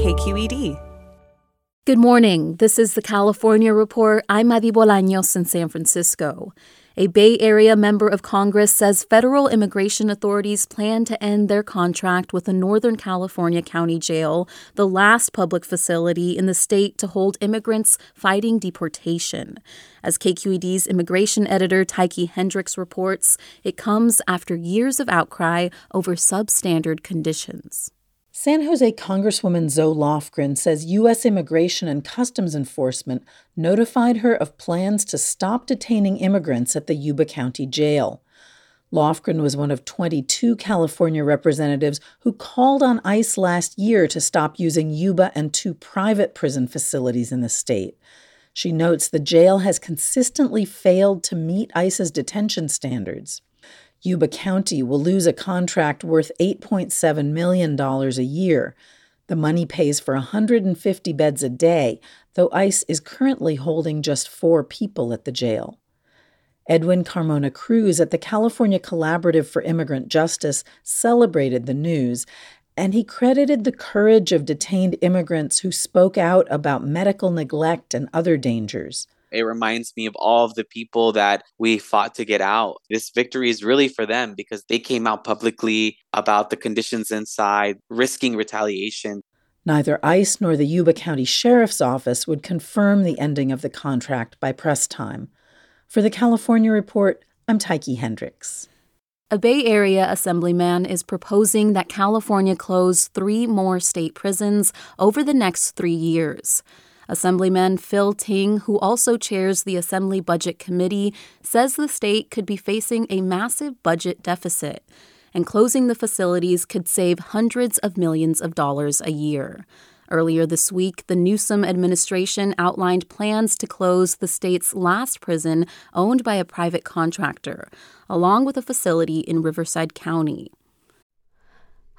KQED. Good morning. This is the California Report. I'm Madi Bolaños in San Francisco. A Bay Area member of Congress says federal immigration authorities plan to end their contract with a Northern California county jail, the last public facility in the state to hold immigrants fighting deportation. As KQED's immigration editor Tyche Hendricks reports, it comes after years of outcry over substandard conditions. San Jose Congresswoman Zoe Lofgren says U.S. Immigration and Customs Enforcement notified her of plans to stop detaining immigrants at the Yuba County Jail. Lofgren was one of 22 California representatives who called on ICE last year to stop using Yuba and two private prison facilities in the state. She notes the jail has consistently failed to meet ICE's detention standards. Yuba County will lose a contract worth $8.7 million a year. The money pays for 150 beds a day, though ICE is currently holding just four people at the jail. Edwin Carmona Cruz at the California Collaborative for Immigrant Justice celebrated the news, and he credited the courage of detained immigrants who spoke out about medical neglect and other dangers. It reminds me of all of the people that we fought to get out. This victory is really for them because they came out publicly about the conditions inside, risking retaliation. Neither ICE nor the Yuba County Sheriff's Office would confirm the ending of the contract by press time. For the California Report, I'm Tyche Hendricks. A Bay Area assemblyman is proposing that California close three more state prisons over the next three years. Assemblyman Phil Ting, who also chairs the Assembly Budget Committee, says the state could be facing a massive budget deficit, and closing the facilities could save hundreds of millions of dollars a year. Earlier this week, the Newsom administration outlined plans to close the state's last prison owned by a private contractor, along with a facility in Riverside County.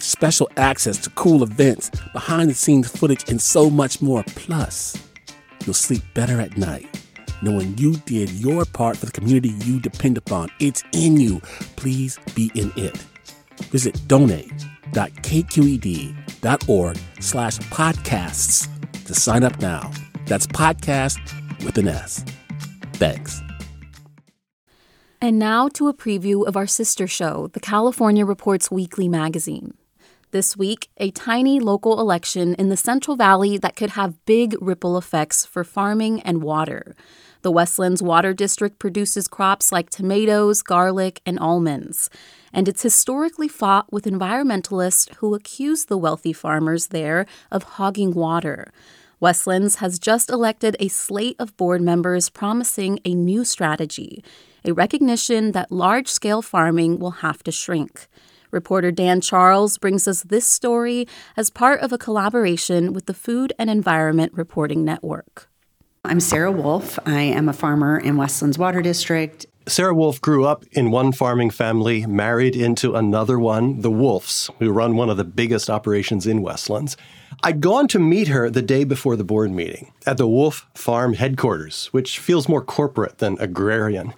special access to cool events, behind the scenes footage, and so much more. Plus, you'll sleep better at night knowing you did your part for the community you depend upon. It's in you. Please be in it. Visit donate.kqed.org slash podcasts to sign up now. That's podcast with an S. Thanks. And now to a preview of our sister show, the California Reports Weekly magazine. This week, a tiny local election in the Central Valley that could have big ripple effects for farming and water. The Westlands Water District produces crops like tomatoes, garlic, and almonds. And it's historically fought with environmentalists who accuse the wealthy farmers there of hogging water. Westlands has just elected a slate of board members promising a new strategy, a recognition that large scale farming will have to shrink. Reporter Dan Charles brings us this story as part of a collaboration with the Food and Environment Reporting Network. I'm Sarah Wolf. I am a farmer in Westlands Water District. Sarah Wolf grew up in one farming family, married into another one, the Wolfs, who run one of the biggest operations in Westlands. I'd gone to meet her the day before the board meeting at the Wolf Farm headquarters, which feels more corporate than agrarian.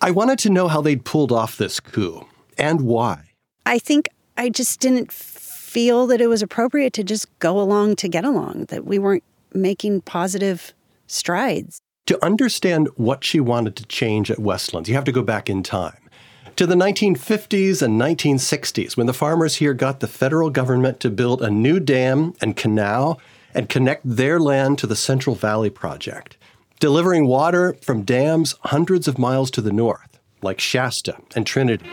I wanted to know how they'd pulled off this coup and why. I think I just didn't feel that it was appropriate to just go along to get along, that we weren't making positive strides. To understand what she wanted to change at Westlands, you have to go back in time to the 1950s and 1960s when the farmers here got the federal government to build a new dam and canal and connect their land to the Central Valley Project, delivering water from dams hundreds of miles to the north, like Shasta and Trinity.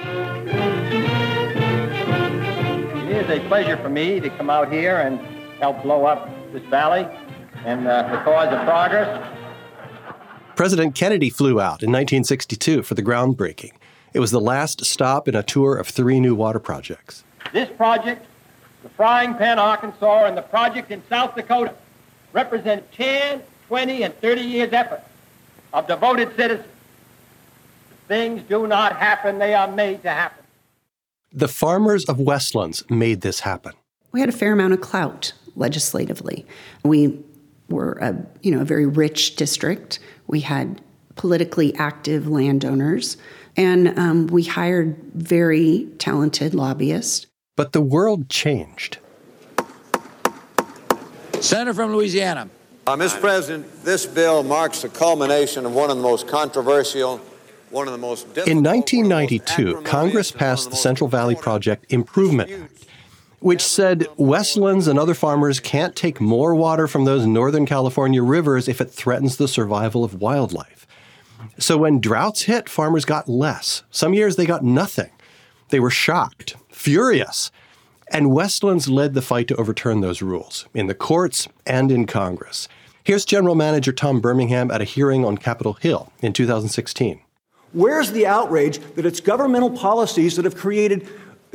It is a pleasure for me to come out here and help blow up this valley and uh, the cause of progress President Kennedy flew out in 1962 for the groundbreaking. It was the last stop in a tour of three new water projects. This project, the Frying Pan, Arkansas, and the project in South Dakota represent 10, 20, and 30 years' effort of devoted citizens. Things do not happen, they are made to happen. The farmers of Westlands made this happen. We had a fair amount of clout legislatively. We were a, you know, a very rich district. We had politically active landowners, and um, we hired very talented lobbyists. But the world changed. Senator from Louisiana. Uh, Mr. President, this bill marks the culmination of one of the most controversial, one of the most In 1992, Congress passed the Central Valley Project Improvement Act, which said Westlands and other farmers can't take more water from those Northern California rivers if it threatens the survival of wildlife. So when droughts hit, farmers got less. Some years they got nothing. They were shocked, furious. And Westlands led the fight to overturn those rules in the courts and in Congress. Here's General Manager Tom Birmingham at a hearing on Capitol Hill in 2016. Where's the outrage that it's governmental policies that have created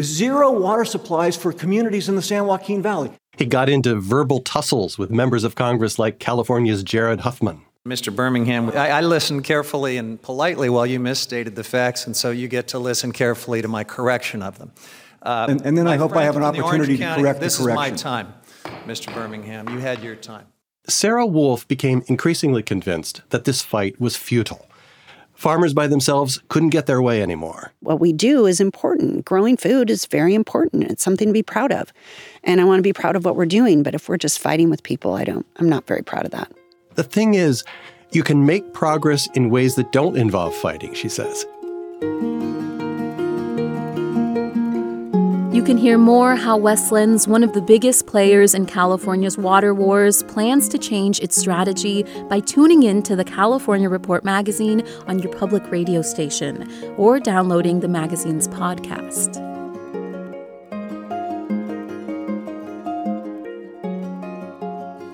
zero water supplies for communities in the San Joaquin Valley. He got into verbal tussles with members of Congress like California's Jared Huffman. Mr. Birmingham, I, I, listened carefully and politely while you misstated the facts, and so you get to listen carefully to my correction of them. Uh, and, and, then I hope I have an opportunity to County, correct this the correction. This is my time, Mr. Birmingham. You had your time. Sarah Wolf became increasingly convinced that this fight was futile. Farmers by themselves couldn't get their way anymore. What we do is important. Growing food is very important. It's something to be proud of. And I want to be proud of what we're doing, but if we're just fighting with people, I don't I'm not very proud of that. The thing is, you can make progress in ways that don't involve fighting, she says. You can hear more how Westlands, one of the biggest players in California's water wars, plans to change its strategy by tuning in to the California Report magazine on your public radio station or downloading the magazine's podcast.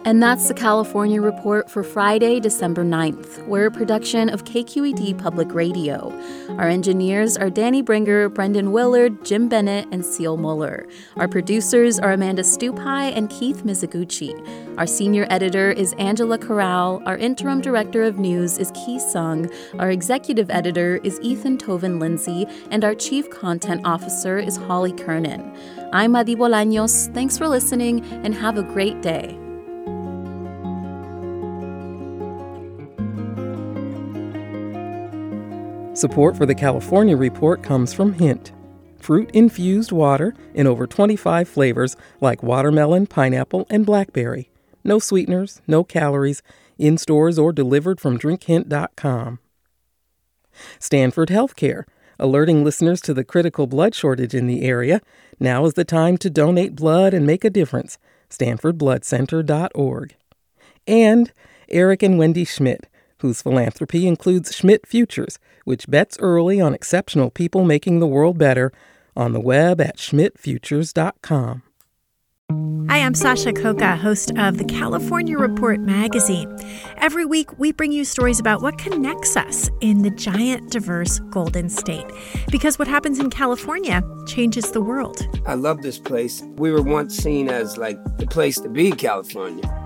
And that's the California Report for Friday, December 9th. We're a production of KQED Public Radio. Our engineers are Danny Bringer, Brendan Willard, Jim Bennett, and Seal Muller. Our producers are Amanda Stupi and Keith Mizuguchi. Our senior editor is Angela Corral. Our interim director of news is Ki Sung. Our executive editor is Ethan Toven-Lindsey. And our chief content officer is Holly Kernan. I'm Adi Bolaños. Thanks for listening and have a great day. Support for the California Report comes from Hint. Fruit infused water in over 25 flavors like watermelon, pineapple, and blackberry. No sweeteners, no calories, in stores or delivered from drinkhint.com. Stanford Healthcare, alerting listeners to the critical blood shortage in the area. Now is the time to donate blood and make a difference. StanfordBloodCenter.org. And Eric and Wendy Schmidt whose philanthropy includes Schmidt Futures, which bets early on exceptional people making the world better, on the web at schmidtfutures.com. Hi, I'm Sasha Khokha, host of the California Report magazine. Every week, we bring you stories about what connects us in the giant, diverse Golden State. Because what happens in California changes the world. I love this place. We were once seen as like the place to be, California